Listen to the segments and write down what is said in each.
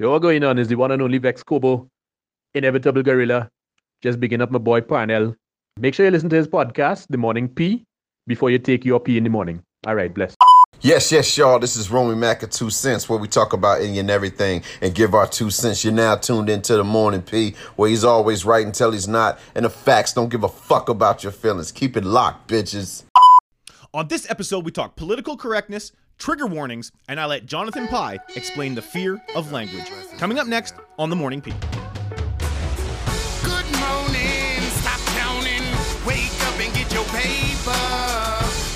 Yo, what going on is the one and only Vex Kobo, Inevitable Gorilla. Just bigging up my boy Parnell. Make sure you listen to his podcast, The Morning P, before you take your pee in the morning. All right, bless. Yes, yes, y'all. This is Romy Mac at Two Cents, where we talk about any and everything and give our two cents. You're now tuned into the Morning P, where he's always right until he's not, and the facts don't give a fuck about your feelings. Keep it locked, bitches. On this episode, we talk political correctness, trigger warnings, and I let Jonathan Pie explain the fear of language. Coming up next on The Morning P. Good morning, stop counting. Wake up and get your paper.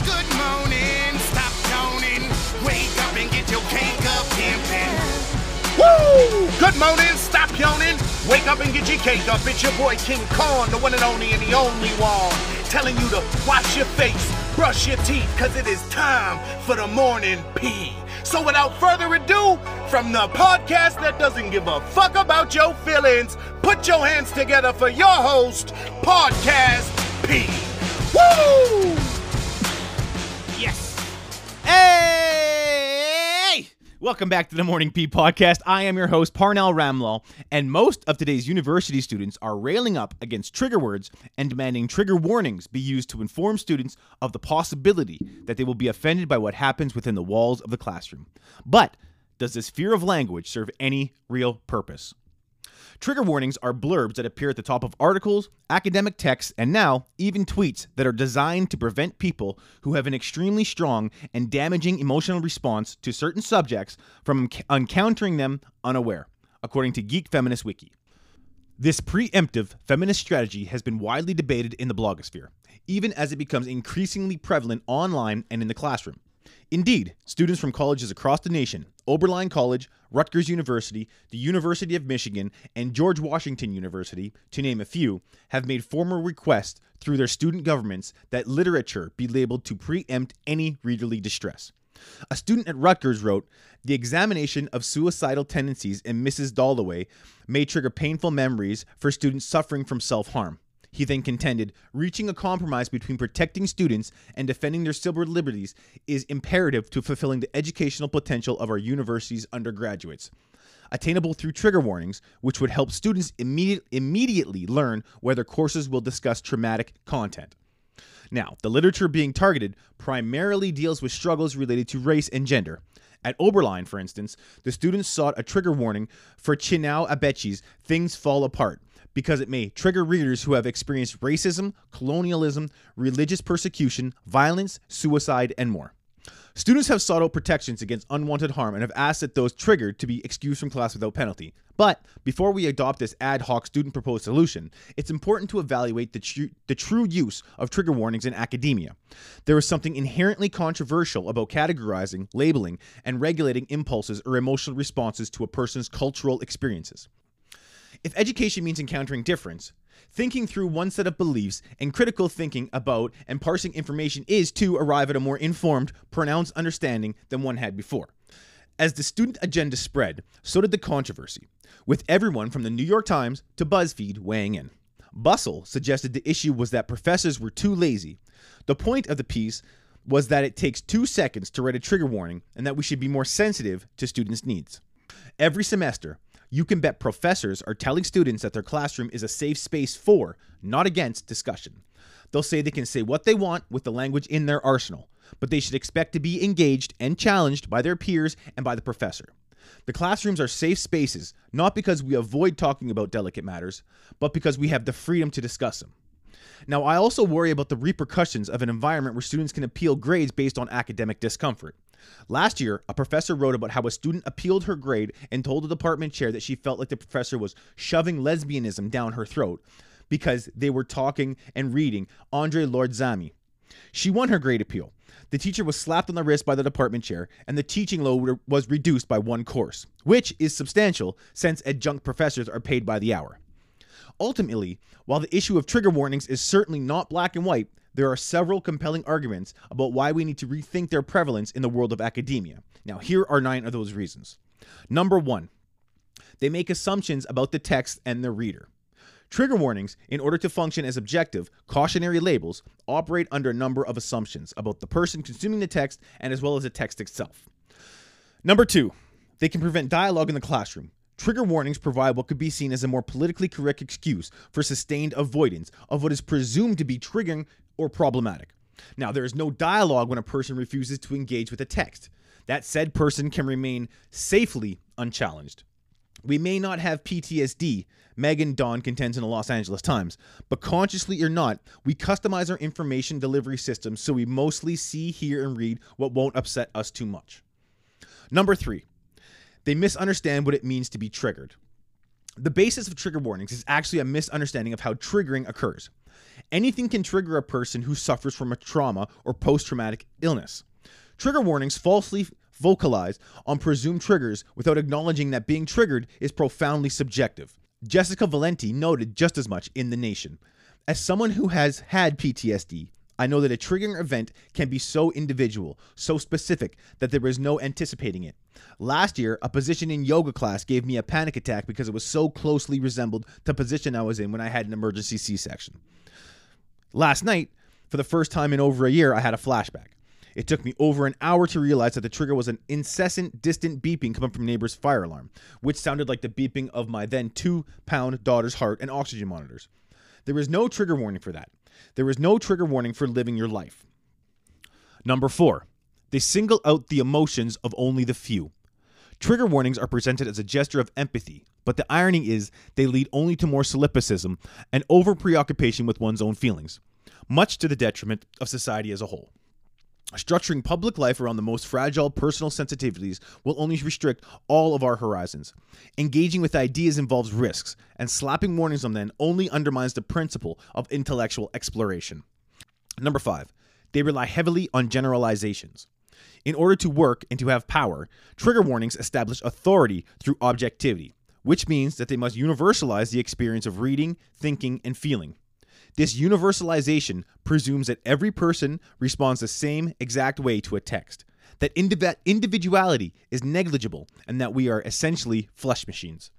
Good morning, stop counting. Wake up and get your cake up, pimpin'. Woo! Good morning, stop yawning. Wake up and get your cake up. It's your boy King Kong, the one and only and the only one. Telling you to wash your face, brush your teeth, cause it is time for the morning pee. So without further ado, from the podcast that doesn't give a fuck about your feelings, put your hands together for your host, Podcast P. Woo! Welcome back to the Morning P podcast. I am your host, Parnell Ramlaw, and most of today's university students are railing up against trigger words and demanding trigger warnings be used to inform students of the possibility that they will be offended by what happens within the walls of the classroom. But does this fear of language serve any real purpose? Trigger warnings are blurbs that appear at the top of articles, academic texts, and now even tweets that are designed to prevent people who have an extremely strong and damaging emotional response to certain subjects from encountering them unaware, according to Geek Feminist Wiki. This preemptive feminist strategy has been widely debated in the blogosphere, even as it becomes increasingly prevalent online and in the classroom. Indeed, students from colleges across the nation, Oberlin College, Rutgers University, the University of Michigan, and George Washington University, to name a few, have made formal requests through their student governments that literature be labeled to preempt any readerly distress. A student at Rutgers wrote, The examination of suicidal tendencies in Mrs. Dalloway may trigger painful memories for students suffering from self harm. He then contended, reaching a compromise between protecting students and defending their civil liberties is imperative to fulfilling the educational potential of our university's undergraduates. Attainable through trigger warnings, which would help students immediate, immediately learn whether courses will discuss traumatic content. Now, the literature being targeted primarily deals with struggles related to race and gender. At Oberlin, for instance, the students sought a trigger warning for Chinua Achebe's Things Fall Apart because it may trigger readers who have experienced racism, colonialism, religious persecution, violence, suicide, and more. Students have sought out protections against unwanted harm and have asked that those triggered to be excused from class without penalty. But before we adopt this ad hoc student proposed solution, it's important to evaluate the, tru- the true use of trigger warnings in academia. There is something inherently controversial about categorizing, labeling, and regulating impulses or emotional responses to a person's cultural experiences. If education means encountering difference, thinking through one set of beliefs and critical thinking about and parsing information is to arrive at a more informed, pronounced understanding than one had before. As the student agenda spread, so did the controversy, with everyone from the New York Times to BuzzFeed weighing in. Bustle suggested the issue was that professors were too lazy. The point of the piece was that it takes two seconds to write a trigger warning and that we should be more sensitive to students' needs. Every semester, you can bet professors are telling students that their classroom is a safe space for, not against, discussion. They'll say they can say what they want with the language in their arsenal, but they should expect to be engaged and challenged by their peers and by the professor. The classrooms are safe spaces, not because we avoid talking about delicate matters, but because we have the freedom to discuss them. Now, I also worry about the repercussions of an environment where students can appeal grades based on academic discomfort. Last year, a professor wrote about how a student appealed her grade and told the department chair that she felt like the professor was shoving lesbianism down her throat because they were talking and reading Audre Lorde Zami. She won her grade appeal. The teacher was slapped on the wrist by the department chair, and the teaching load was reduced by one course, which is substantial since adjunct professors are paid by the hour. Ultimately, while the issue of trigger warnings is certainly not black and white, there are several compelling arguments about why we need to rethink their prevalence in the world of academia. Now, here are nine of those reasons. Number one, they make assumptions about the text and the reader. Trigger warnings, in order to function as objective, cautionary labels, operate under a number of assumptions about the person consuming the text and as well as the text itself. Number two, they can prevent dialogue in the classroom. Trigger warnings provide what could be seen as a more politically correct excuse for sustained avoidance of what is presumed to be triggering or problematic. Now, there is no dialogue when a person refuses to engage with a text. That said person can remain safely unchallenged. We may not have PTSD, Meghan Daum contends in the Los Angeles Times, but consciously or not, we customize our information delivery system so we mostly see, hear, and read what won't upset us too much. Number three, they misunderstand what it means to be triggered. The basis of trigger warnings is actually a misunderstanding of how triggering occurs. Anything can trigger a person who suffers from a trauma or post traumatic illness. Trigger warnings falsely vocalize on presumed triggers without acknowledging that being triggered is profoundly subjective. Jessica Valenti noted just as much in The Nation. As someone who has had PTSD, I know that a triggering event can be so individual, so specific, that there is no anticipating it. Last year, a position in yoga class gave me a panic attack because it was so closely resembled the position I was in when I had an emergency C section. Last night, for the first time in over a year, I had a flashback. It took me over an hour to realize that the trigger was an incessant, distant beeping coming from neighbor's fire alarm, which sounded like the beeping of my then two pound daughter's heart and oxygen monitors. There is no trigger warning for that. There is no trigger warning for living your life. Number four, they single out the emotions of only the few. Trigger warnings are presented as a gesture of empathy, but the irony is they lead only to more solipsism and over preoccupation with one's own feelings, much to the detriment of society as a whole. Structuring public life around the most fragile personal sensitivities will only restrict all of our horizons. Engaging with ideas involves risks, and slapping warnings on them only undermines the principle of intellectual exploration. Number five, they rely heavily on generalizations. In order to work and to have power, trigger warnings establish authority through objectivity, which means that they must universalize the experience of reading, thinking, and feeling. This universalization presumes that every person responds the same exact way to a text, that indiv- individuality is negligible, and that we are essentially flesh machines.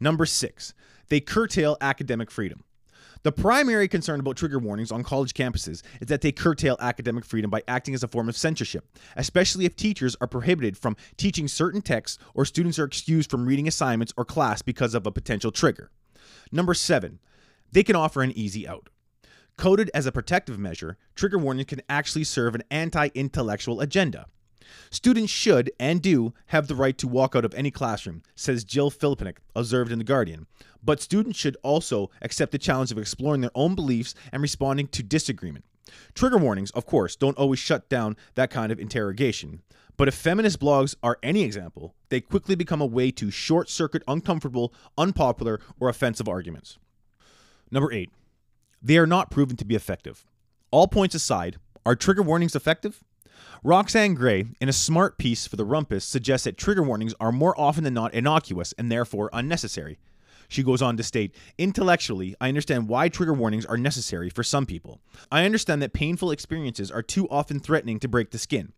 Number six, they curtail academic freedom. The primary concern about trigger warnings on college campuses is that they curtail academic freedom by acting as a form of censorship, especially if teachers are prohibited from teaching certain texts or students are excused from reading assignments or class because of a potential trigger. Number seven, they can offer an easy out. Coded as a protective measure, trigger warnings can actually serve an anti intellectual agenda. Students should and do have the right to walk out of any classroom, says Jill Filipovic, observed in The Guardian. But students should also accept the challenge of exploring their own beliefs and responding to disagreement. Trigger warnings, of course, don't always shut down that kind of interrogation. But if feminist blogs are any example, they quickly become a way to short circuit uncomfortable, unpopular, or offensive arguments. Number eight, they are not proven to be effective. All points aside, are trigger warnings effective? Roxane Gay, in a smart piece for the Rumpus, suggests that trigger warnings are more often than not innocuous and therefore unnecessary. She goes on to state Intellectually, I understand why trigger warnings are necessary for some people. I understand that painful experiences are too often threatening to break the skin.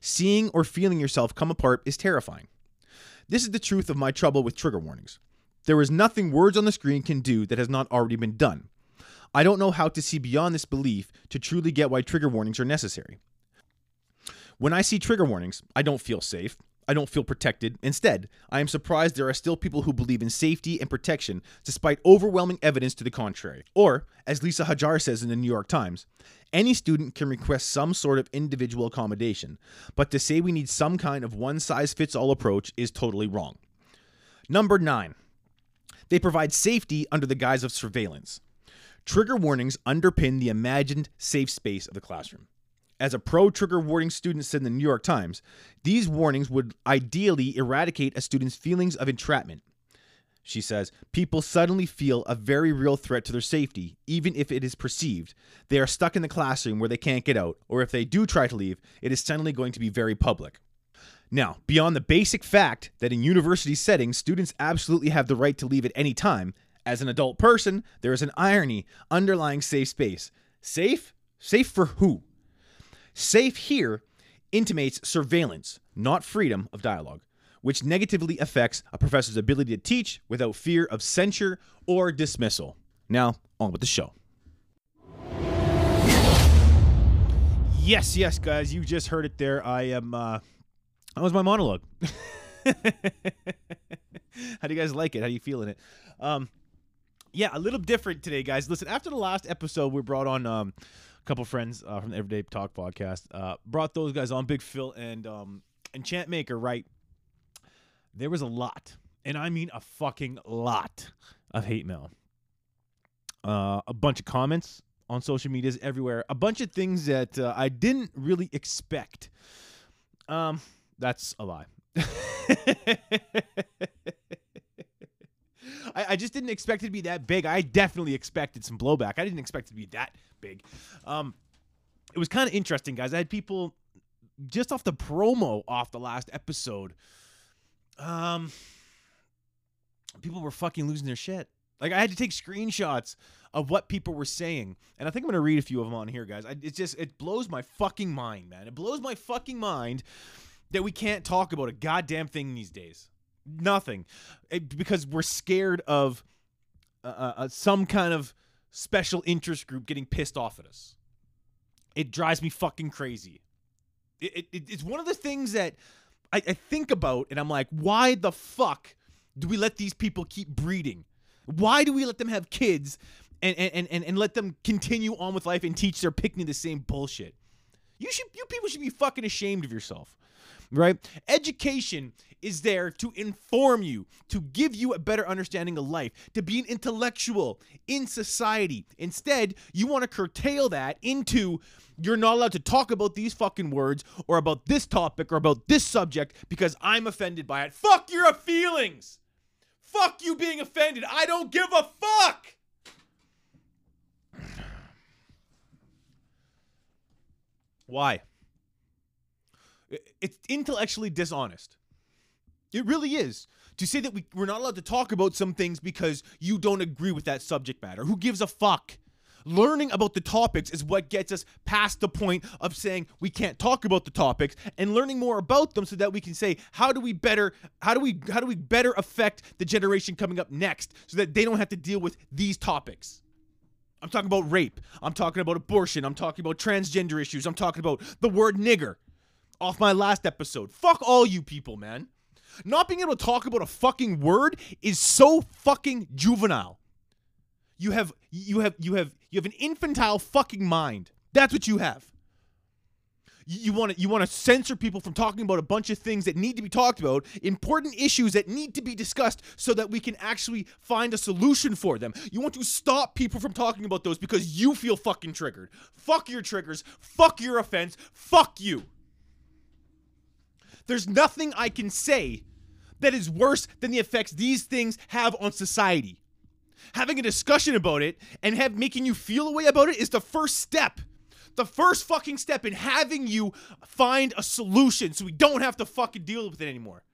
Seeing or feeling yourself come apart is terrifying. This is the truth of my trouble with trigger warnings. There is nothing words on the screen can do that has not already been done. I don't know how to see beyond this belief to truly get why trigger warnings are necessary. When I see trigger warnings, I don't feel safe. I don't feel protected. Instead, I am surprised there are still people who believe in safety and protection despite overwhelming evidence to the contrary. Or, as Lisa Hajjar says in the New York Times, any student can request some sort of individual accommodation, but to say we need some kind of one size fits all approach is totally wrong. Number nine, they provide safety under the guise of surveillance. Trigger warnings underpin the imagined safe space of the classroom. As a pro trigger warning student said in the New York Times, these warnings would ideally eradicate a student's feelings of entrapment. She says, people suddenly feel a very real threat to their safety, even if it is perceived. They are stuck in the classroom where they can't get out, or if they do try to leave, it is suddenly going to be very public. Now, beyond the basic fact that in university settings, students absolutely have the right to leave at any time, as an adult person, there is an irony underlying safe space. Safe? Safe for who? Safe here intimates surveillance, not freedom of dialogue, which negatively affects a professor's ability to teach without fear of censure or dismissal. Now, on with the show. Yes, yes, guys, you just heard it there. I am, uh, that was my monologue. How do you guys like it? How do you feeling it? Um, yeah, a little different today, guys. Listen, after the last episode, we brought on um, a couple friends uh, from the Everyday Talk podcast. Uh, brought those guys on, Big Phil and um, and Chant Maker. Right, there was a lot, and I mean a fucking lot of hate mail. Uh, a bunch of comments on social medias everywhere. A bunch of things that uh, I didn't really expect. Um, that's a lie. I, I just didn't expect it to be that big. I definitely expected some blowback. I didn't expect it to be that big. Um, it was kind of interesting, guys. I had people just off the promo off the last episode. Um, people were fucking losing their shit. Like I had to take screenshots of what people were saying, and I think I'm gonna read a few of them on here, guys. I, it just it blows my fucking mind, man. It blows my fucking mind that we can't talk about a goddamn thing these days. Nothing, It- because we're scared of uh, uh, some kind of special interest group getting pissed off at us. It drives me fucking crazy. It, it, it- it's one of the things that I, I think about, and I'm like, why the fuck do we let these people keep breeding? Why do we let them have kids and, and, and, and let them continue on with life and teach their picnic the same bullshit? You should you people should be fucking ashamed of yourself. Right? Education is there to inform you, to give you a better understanding of life, to be an intellectual in society. Instead, you want to curtail that into you're not allowed to talk about these fucking words or about this topic or about this subject because I'm offended by it. Fuck your feelings. Fuck you being offended. I don't give a fuck. Why? It's intellectually dishonest. It really is. To say that we, we're not allowed to talk about some things because you don't agree with that subject matter. Who gives a fuck? Learning about the topics is what gets us past the point of saying we can't talk about the topics and learning more about them so that we can say how do we better how do we how do we better affect the generation coming up next so that they don't have to deal with these topics. I'm talking about rape. I'm talking about abortion. I'm talking about transgender issues. I'm talking about the word nigger off my last episode. Fuck all you people, man. Not being able to talk about a fucking word is so fucking juvenile. You have you have you have you have an infantile fucking mind. That's what you have. You want to you want to censor people from talking about a bunch of things that need to be talked about, important issues that need to be discussed so that we can actually find a solution for them. You want to stop people from talking about those because you feel fucking triggered. Fuck your triggers. Fuck your offense. Fuck you. There's nothing I can say that is worse than the effects these things have on society. Having a discussion about it and have making you feel a way about it is the first step. The first fucking step in having you find a solution so we don't have to fucking deal with it anymore.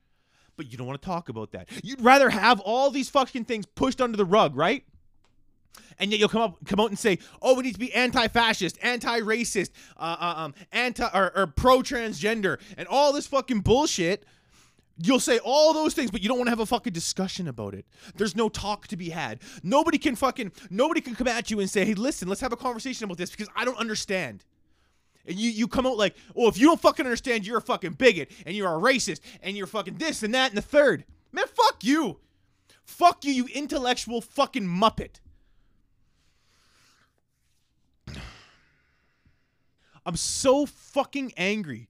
But you don't want to talk about that. You'd rather have all these fucking things pushed under the rug, right? And yet you'll come up come out and say, "Oh, we need to be anti-fascist, anti-racist, uh, uh, um, anti or, or pro-transgender, and all this fucking bullshit." You'll say all those things, but you don't want to have a fucking discussion about it. There's no talk to be had. Nobody can fucking nobody can come at you and say, "Hey, listen, let's have a conversation about this because I don't understand." And you you come out like, "Oh, if you don't fucking understand, you're a fucking bigot and you're a racist and you're fucking this and that and the third. Man, fuck you. Fuck you, you intellectual fucking muppet. I'm so fucking angry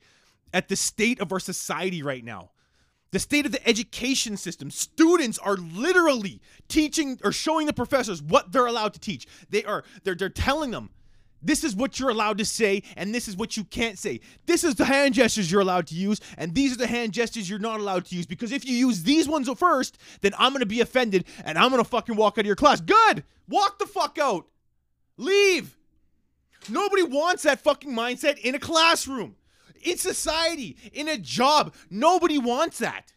at the state of our society right now. The state of the education system. Students are literally teaching or showing the professors what they're allowed to teach. They are they're they're telling them this is what you're allowed to say and this is what you can't say. This is the hand gestures you're allowed to use and these are the hand gestures you're not allowed to use because if you use these ones first, then I'm to be offended and I'm to fucking walk out of your class. Good. Walk the fuck out. Leave. Nobody wants that fucking mindset in a classroom, in society, in a job. Nobody wants that.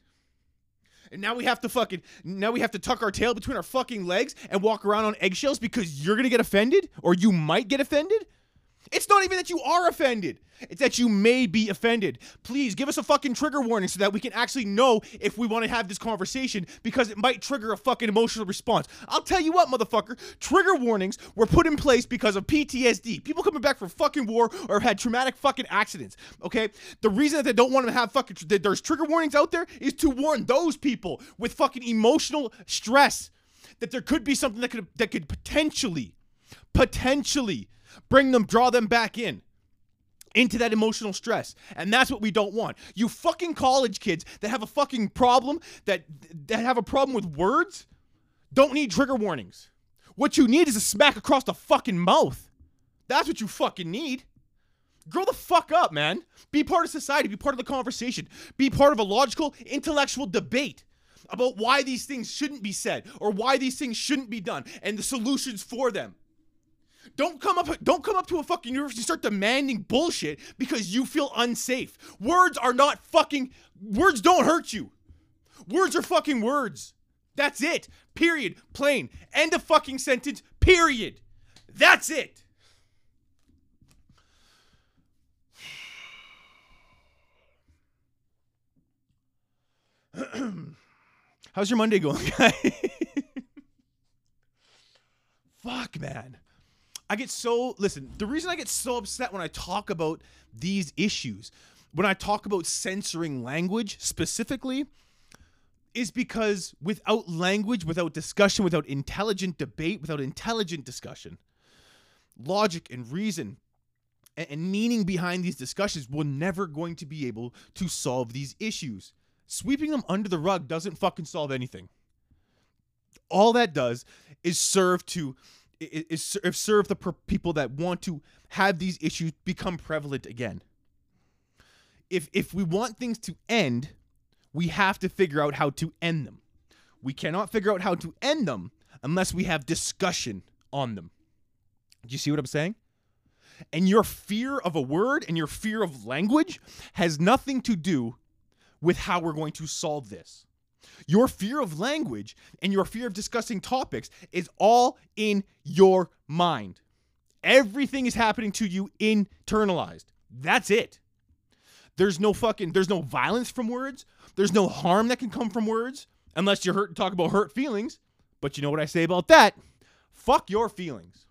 And now we have to fucking now we have to tuck our tail between our fucking legs and walk around on eggshells because you're gonna get offended or you might get offended. It's not even that you are offended. It's that you may be offended. Please give us a fucking trigger warning so that we can actually know if we want to have this conversation because it might trigger a fucking emotional response. I'll tell you what, motherfucker. Trigger warnings were put in place because of PTSD. People coming back from fucking war or had traumatic fucking accidents. Okay? The reason that they don't want to have fucking that there's trigger warnings out there is to warn those people with fucking emotional stress that there could be something that could that could potentially potentially bring them draw them back in into that emotional stress. And that's what we don't want. You fucking college kids that have a fucking problem that that have a problem with words don't need trigger warnings. What you need is a smack across the fucking mouth. That's what you fucking need. Grow the fuck up, man. Be part of society, be part of the conversation. Be part of a logical, intellectual debate about why these things shouldn't be said or why these things shouldn't be done and the solutions for them. Don't come up don't come up to a fucking university start demanding bullshit because you feel unsafe. Words are not fucking words don't hurt you. Words are fucking words. That's it. Period. Plain. End of fucking sentence. Period. That's it. How's your Monday going, guy? Fuck, man. I get so listen, the reason I get so upset when I talk about these issues, when I talk about censoring language specifically, is because without language, without discussion, without intelligent debate, without intelligent discussion, logic and reason and, and meaning behind these discussions, we're never going to be able to solve these issues. Sweeping them under the rug doesn't fucking solve anything. All that does is serve to is, is serve the people that want to have these issues become prevalent again. If if we want things to end, we have to figure out how to end them. We cannot figure out how to end them unless we have discussion on them. Do you see what I'm saying? And your fear of a word and your fear of language has nothing to do with how we're going to solve this. Your fear of language and your fear of discussing topics is all in your mind. Everything is happening to you internalized. That's it. There's no fucking there's no violence from words. There's no harm that can come from words unless you're hurt and talk about hurt feelings. But you know what I say about that? Fuck your feelings.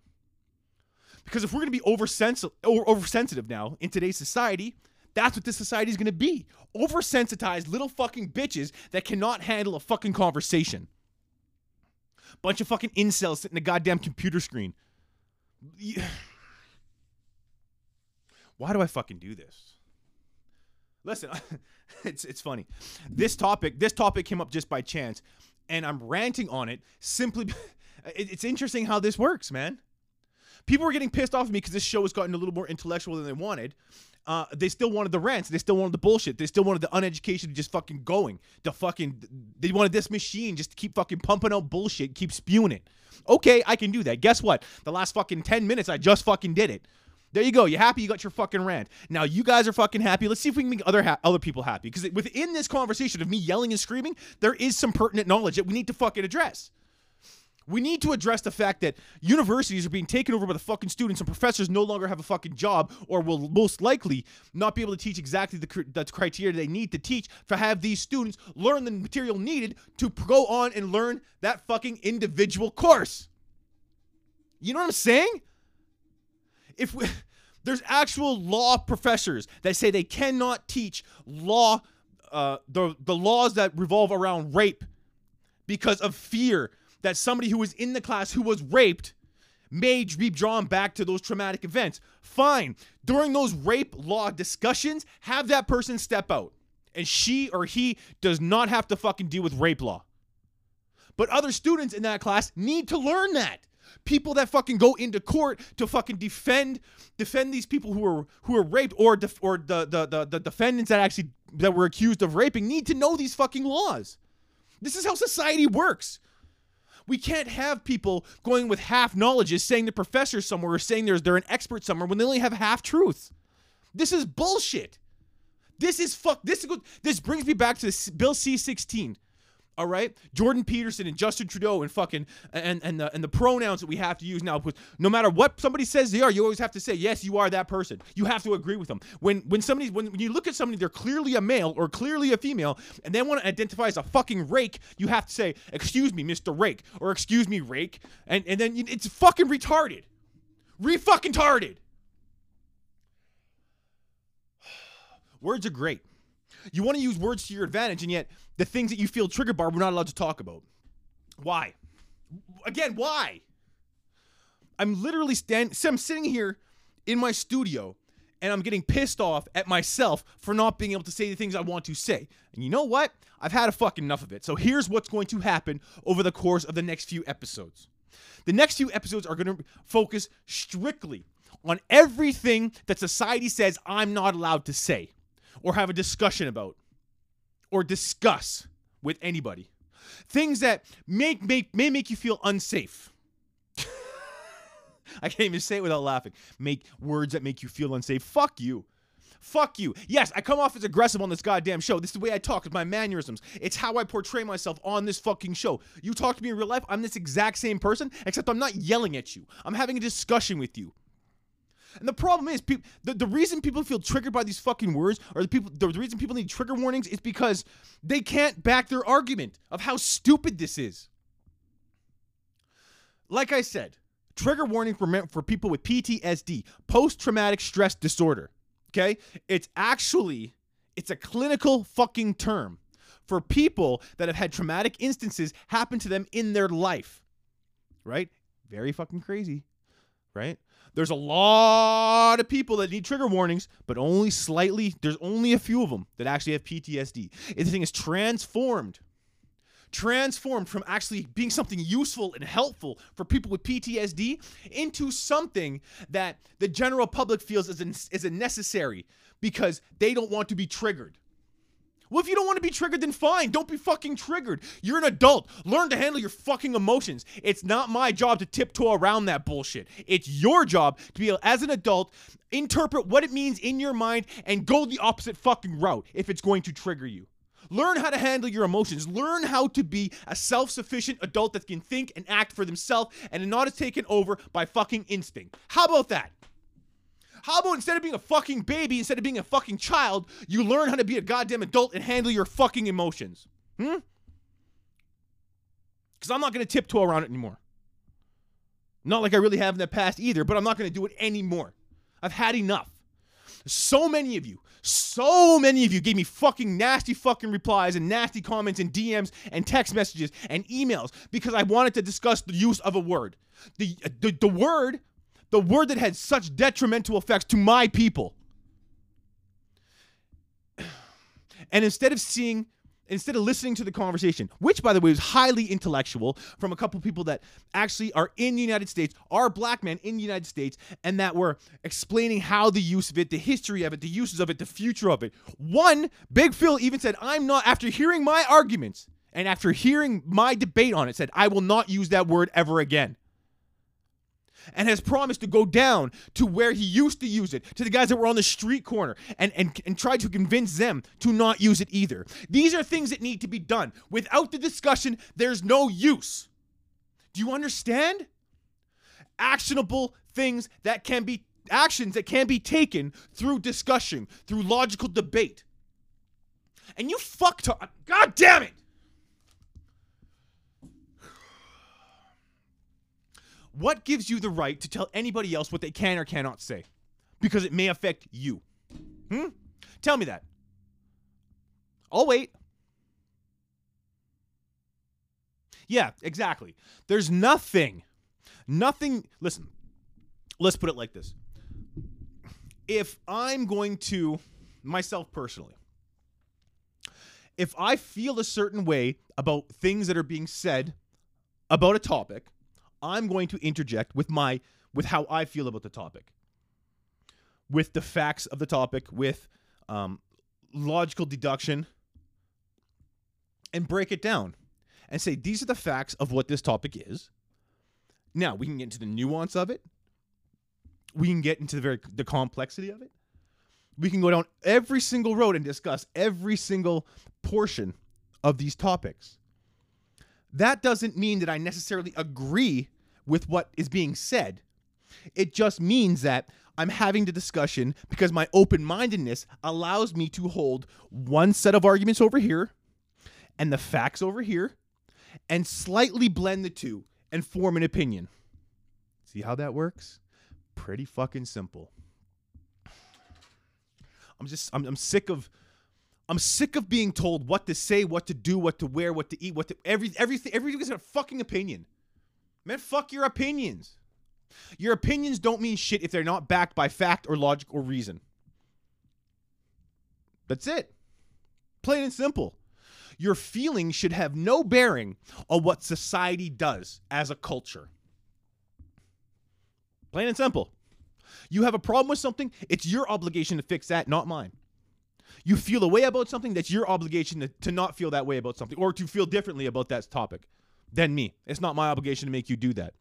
Because if we're going to be oversensitive, oversensitive now in today's society, that's what this society is going to be. Oversensitized little fucking bitches that cannot handle a fucking conversation. Bunch of fucking incels sitting in a goddamn computer screen. Why do I fucking do this? Listen, it's it's funny. This topic, this topic came up just by chance, and I'm ranting on it simply. It's interesting how this works, man. People were getting pissed off at me because this show has gotten a little more intellectual than they wanted, uh, they still wanted the rants. They still wanted the bullshit. They still wanted the uneducation just fucking going. The fucking they wanted this machine just to keep fucking pumping out bullshit, keep spewing it. Okay, I can do that. Guess what? The last fucking 10 minutes I just fucking did it. There you go. You happy? You got your fucking rant. Now you guys are fucking happy. Let's see if we can make other ha- other people happy. Because within this conversation of me yelling and screaming, there is some pertinent knowledge that we need to fucking address. We need to address the fact that universities are being taken over by the fucking students and professors no longer have a fucking job or will most likely not be able to teach exactly the, the criteria they need to teach to have these students learn the material needed to go on and learn that fucking individual course. You know what I'm saying? If we, there's actual law professors that say they cannot teach law, uh, the the laws that revolve around rape because of fear that somebody who was in the class who was raped may be drawn back to those traumatic events. Fine. During those rape law discussions, have that person step out. And she or he does not have to fucking deal with rape law. But other students in that class need to learn that. People that fucking go into court to fucking defend defend these people who are who are raped or def, or the, the the the defendants that actually that were accused of raping need to know these fucking laws. This is how society works. We can't have people going with half knowledges saying the professor somewhere or saying they're an expert somewhere when they only have half truth. This is bullshit. This is fuck. This is, good. this brings me back to Bill C-16. All right, Jordan Peterson and Justin Trudeau and fucking and and the and the pronouns that we have to use now. Because no matter what somebody says they are, you always have to say yes, you are that person. You have to agree with them. When when somebody when, when you look at somebody, they're clearly a male or clearly a female, and they want to identify as a fucking rake, you have to say, "Excuse me, Mister Rake," or "Excuse me, Rake," and and then it's fucking retarded, re fucking tarded. Words are great. You want to use words to your advantage, and yet the things that you feel triggered by, we're not allowed to talk about. Why? Again, why? I'm literally stand. So I'm sitting here in my studio, and I'm getting pissed off at myself for not being able to say the things I want to say. And you know what? I've had a fucking enough of it. So here's what's going to happen over the course of the next few episodes. The next few episodes are going to focus strictly on everything that society says I'm not allowed to say or have a discussion about or discuss with anybody. Things that make, make may make you feel unsafe. I can't even say it without laughing. Make words that make you feel unsafe. Fuck you. Fuck you. Yes, I come off as aggressive on this goddamn show. This is the way I talk. It's my mannerisms. It's how I portray myself on this fucking show. You talk to me in real life, I'm this exact same person, except I'm not yelling at you. I'm having a discussion with you. And the problem is, peop the, the reason people feel triggered by these fucking words, or the people, the reason people need trigger warnings, is because they can't back their argument of how stupid this is. Like I said, trigger warnings were meant for people with PTSD, post-traumatic stress disorder. Okay, it's actually it's a clinical fucking term for people that have had traumatic instances happen to them in their life. Right? Very fucking crazy. Right? There's a lot of people that need trigger warnings, but only slightly, there's only a few of them that actually have PTSD. The thing is transformed. Transformed from actually being something useful and helpful for people with PTSD into something that the general public feels is, is a necessary because they don't want to be triggered. Well, if you don't want to be triggered, then fine. Don't be fucking triggered. You're an adult. Learn to handle your fucking emotions. It's not my job to tiptoe around that bullshit. It's your job to be, as an adult, interpret what it means in your mind and go the opposite fucking route if it's going to trigger you. Learn how to handle your emotions. Learn how to be a self sufficient adult that can think and act for themselves and not is taken over by fucking instinct. How about that? How about instead of being a fucking baby, instead of being a fucking child, you learn how to be a goddamn adult and handle your fucking emotions? Hmm? Because I'm not going to tiptoe around it anymore. Not like I really have in the past either, but I'm not going to do it anymore. I've had enough. So many of you, so many of you gave me fucking nasty fucking replies and nasty comments and DMs and text messages and emails because I wanted to discuss the use of a word. The, the, the word, the word that had such detrimental effects to my people. And instead of seeing, instead of listening to the conversation, which by the way was highly intellectual from a couple people that actually are in the United States, are black men in the United States, and that were explaining how the use of it, the history of it, the uses of it, the future of it. One, Big Phil even said, I'm not, after hearing my arguments and after hearing my debate on it, said, I will not use that word ever again and has promised to go down to where he used to use it, to the guys that were on the street corner, and, and, and try to convince them to not use it either. These are things that need to be done. Without the discussion, there's no use. Do you understand? Actionable things that can be actions that can be taken through discussion, through logical debate. And you fucked up. God damn it! What gives you the right to tell anybody else what they can or cannot say? Because it may affect you. Hmm? Tell me that. I'll wait. Yeah, exactly. There's nothing, nothing. Listen, let's put it like this. If I'm going to, myself personally, if I feel a certain way about things that are being said about a topic, I'm going to interject with my with how I feel about the topic, with the facts of the topic, with um, logical deduction, and break it down and say these are the facts of what this topic is. Now we can get into the nuance of it. We can get into the very the complexity of it. We can go down every single road and discuss every single portion of these topics. that doesn't mean that I necessarily agree with what is being said. It just means that I'm having the discussion because my open mindedness allows me to hold one set of arguments over here and the facts over here and slightly blend the two and form an opinion. See how that works? Pretty fucking simple. I'm just I'm, I'm sick of I'm sick of being told what to say, what to do, what to wear, what to eat, what to every everything everybody's a fucking opinion. Man, fuck your opinions. Your opinions don't mean shit if they're not backed by fact or logic or reason. That's it. Plain and simple. Your feelings should have no bearing on what society does as a culture. Plain and simple. You have a problem with something, it's your obligation to fix that, not mine. You feel a way about something, that's your obligation to, to not feel that way about something or to feel differently about that topic than me. It's not my obligation to make you do that.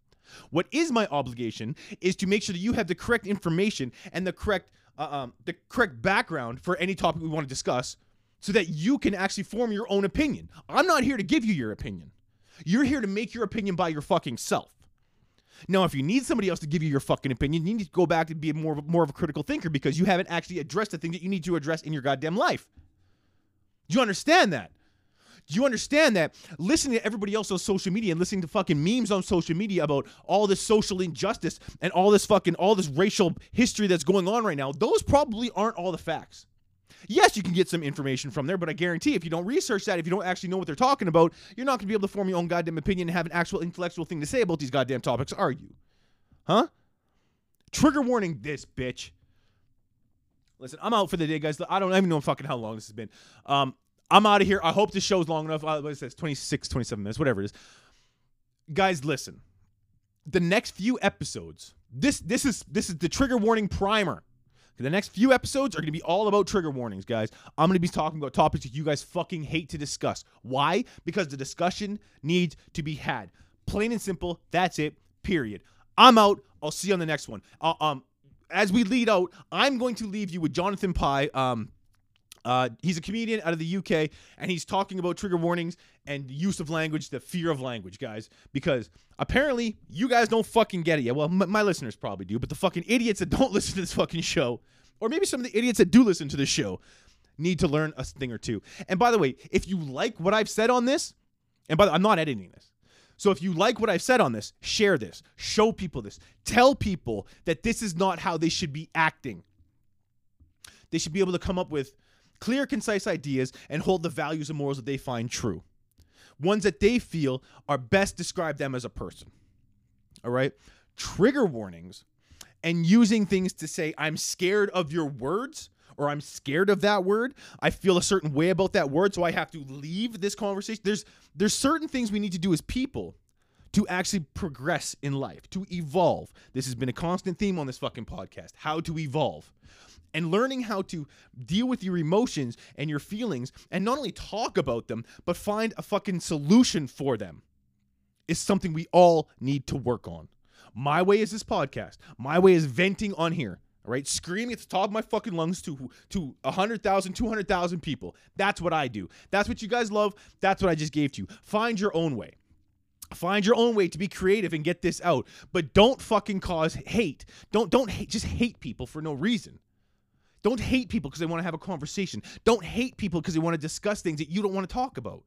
What is my obligation is to make sure that you have the correct information and the correct uh, um, the correct background for any topic we want to discuss so that you can actually form your own opinion. I'm not here to give you your opinion. You're here to make your opinion by your fucking self. Now, if you need somebody else to give you your fucking opinion, you need to go back and be more more of a critical thinker because you haven't actually addressed the thing that you need to address in your goddamn life. Do you understand that? You understand that listening to everybody else on social media and listening to fucking memes on social media about all this social injustice and all this fucking all this racial history that's going on right now, those probably aren't all the facts. Yes, you can get some information from there, but I guarantee if you don't research that, if you don't actually know what they're talking about, you're not going to be able to form your own goddamn opinion and have an actual intellectual thing to say about these goddamn topics, are you? Huh? Trigger warning this bitch. Listen, I'm out for the day, guys. I don't even know fucking how long this has been. Um, I'm out of here. I hope this show's long enough. Uh, what is this? 26, 27 minutes, whatever it is. Guys, listen. The next few episodes, this this is this is the trigger warning primer. The next few episodes are going to be all about trigger warnings, guys. I'm going to be talking about topics that you guys fucking hate to discuss. Why? Because the discussion needs to be had. Plain and simple. That's it. Period. I'm out. I'll see you on the next one. Uh, um, as we lead out, I'm going to leave you with Jonathan Pie. Um, uh, he's a comedian out of the UK, and he's talking about trigger warnings and use of language, the fear of language, guys. Because apparently you guys don't fucking get it yet. Well, m- my listeners probably do, but the fucking idiots that don't listen to this fucking show, or maybe some of the idiots that do listen to this show, need to learn a thing or two. And by the way, if you like what I've said on this, and by the I'm not editing this. So if you like what I've said on this, share this, show people this, tell people that this is not how they should be acting. They should be able to come up with clear, concise ideas and hold the values and morals that they find true. Ones that they feel are best describe them as a person. All right? Trigger warnings and using things to say, I'm scared of your words or I'm scared of that word. I feel a certain way about that word, so I have to leave this conversation. There's there's certain things we need to do as people to actually progress in life, to evolve. This has been a constant theme on this fucking podcast. How to evolve. And learning how to deal with your emotions and your feelings and not only talk about them, but find a fucking solution for them is something we all need to work on. My way is this podcast. My way is venting on here. Right, screaming at the top of my fucking lungs to to 100,000, 200,000 people. That's what I do. That's what you guys love. That's what I just gave to you. Find your own way. Find your own way to be creative and get this out, but don't fucking cause hate. Don't don't hate, just hate people for no reason. Don't hate people because they want to have a conversation. Don't hate people because they want to discuss things that you don't want to talk about.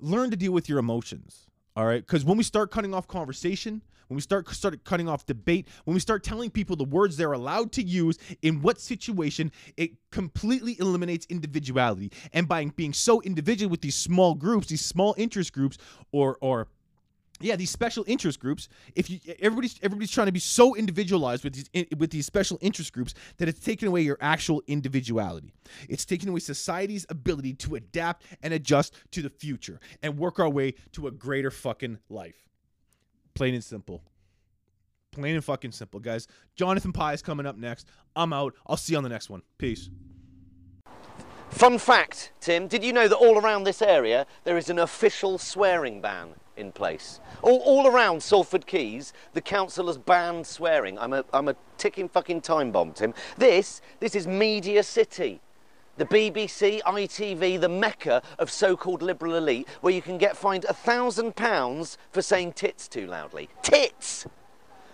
Learn to deal with your emotions. All right, because when we start cutting off conversation, when we start start cutting off debate, when we start telling people the words they're allowed to use in what situation, it completely eliminates individuality. And by being so individual with these small groups, these small interest groups, or or yeah, these special interest groups. If you everybody's everybody's trying to be so individualized with these with these special interest groups that it's taken away your actual individuality. It's taken away society's ability to adapt and adjust to the future and work our way to a greater fucking life. Plain and simple. Plain and fucking simple, guys. Jonathan Pie is coming up next. I'm out. I'll see you on the next one. Peace. Fun fact, Tim, did you know that all around this area there is an official swearing ban in place? All, all around Salford Quays, the council has banned swearing. I'm a, I'm a ticking fucking time bomb, Tim. This, this is Media City. The BBC, ITV, the mecca of so-called liberal elite, where you can get fined a thousand pounds for saying tits too loudly. Tits!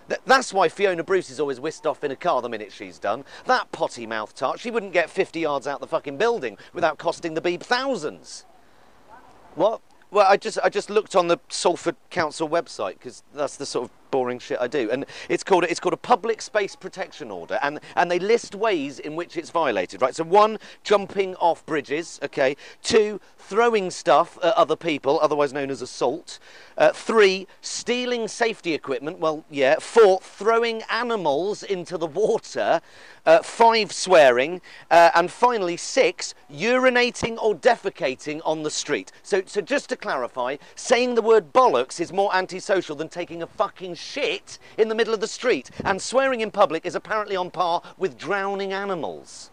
Th- that's why Fiona Bruce is always whisked off in a car the minute she's done. That potty mouth tart, she wouldn't get 50 yards out the fucking building without costing the beeb thousands. What? Well, I just I just looked on the Salford Council website because that's the sort of boring shit I do, and it's called it's called a public space protection order, and and they list ways in which it's violated. Right. So one, jumping off bridges. Okay. Two, throwing stuff at other people, otherwise known as assault. Uh, three, stealing safety equipment. Well, yeah. Four, throwing animals into the water. Uh, five, swearing. Uh, and finally, six, urinating or defecating on the street. So, so just to clarify, saying the word bollocks is more antisocial than taking a fucking shit in the middle of the street. And swearing in public is apparently on par with drowning animals.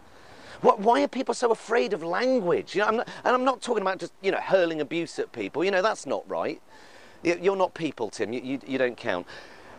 What, why are people so afraid of language? You know, I'm not, and I'm not talking about just you know hurling abuse at people. You know that's not right. You- You're not people, Tim. You, you, you don't count.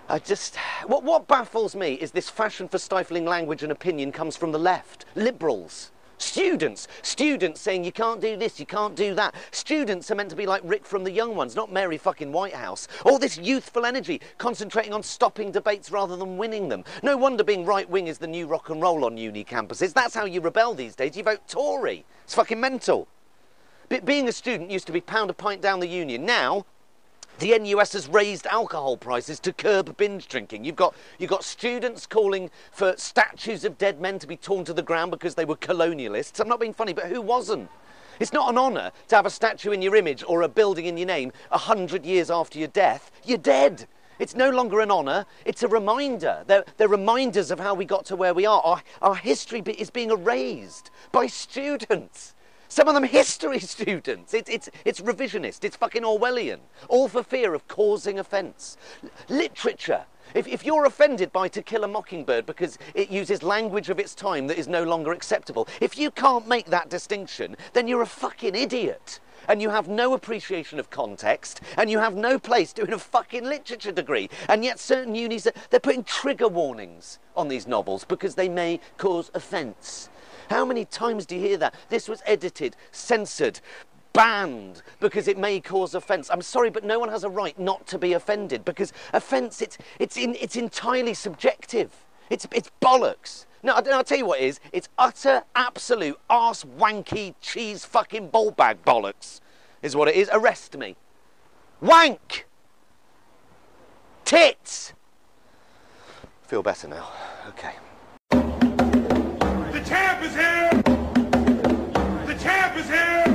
I just what what baffles me is this fashion for stifling language and opinion comes from the left, liberals. Students, students saying you can't do this, you can't do that. Students are meant to be like Rick from the Young Ones, not Mary fucking Whitehouse. All this youthful energy, concentrating on stopping debates rather than winning them. No wonder being right wing is the new rock and roll on uni campuses. That's how you rebel these days. You vote Tory. It's fucking mental. Be- being a student used to be pound a pint down the union. Now, the NUS has raised alcohol prices to curb binge drinking. You've got, you've got students calling for statues of dead men to be torn to the ground because they were colonialists. I'm not being funny, but who wasn't? It's not an honour to have a statue in your image or a building in your name a hundred years after your death. You're dead. It's no longer an honour, it's a reminder. They're, they're reminders of how we got to where we are. Our, our history is being erased by students. Some of them history students. It's, it's, it's revisionist. It's fucking Orwellian. All for fear of causing offence. Literature. If, if you're offended by To Kill a Mockingbird because it uses language of its time that is no longer acceptable, if you can't make that distinction, then you're a fucking idiot. And you have no appreciation of context, and you have no place doing a fucking literature degree. And yet, certain unis, they're putting trigger warnings on these novels because they may cause offence. How many times do you hear that? This was edited, censored, banned because it may cause offence. I'm sorry, but no one has a right not to be offended because offence, it's, it's, in, it's entirely subjective. It's, it's bollocks. No, I'll tell you what it is. It's utter, absolute, arse wanky, cheese fucking ball bag bollocks, is what it is. Arrest me. Wank! Tits! Feel better now. Okay. The champ is here! The champ is here!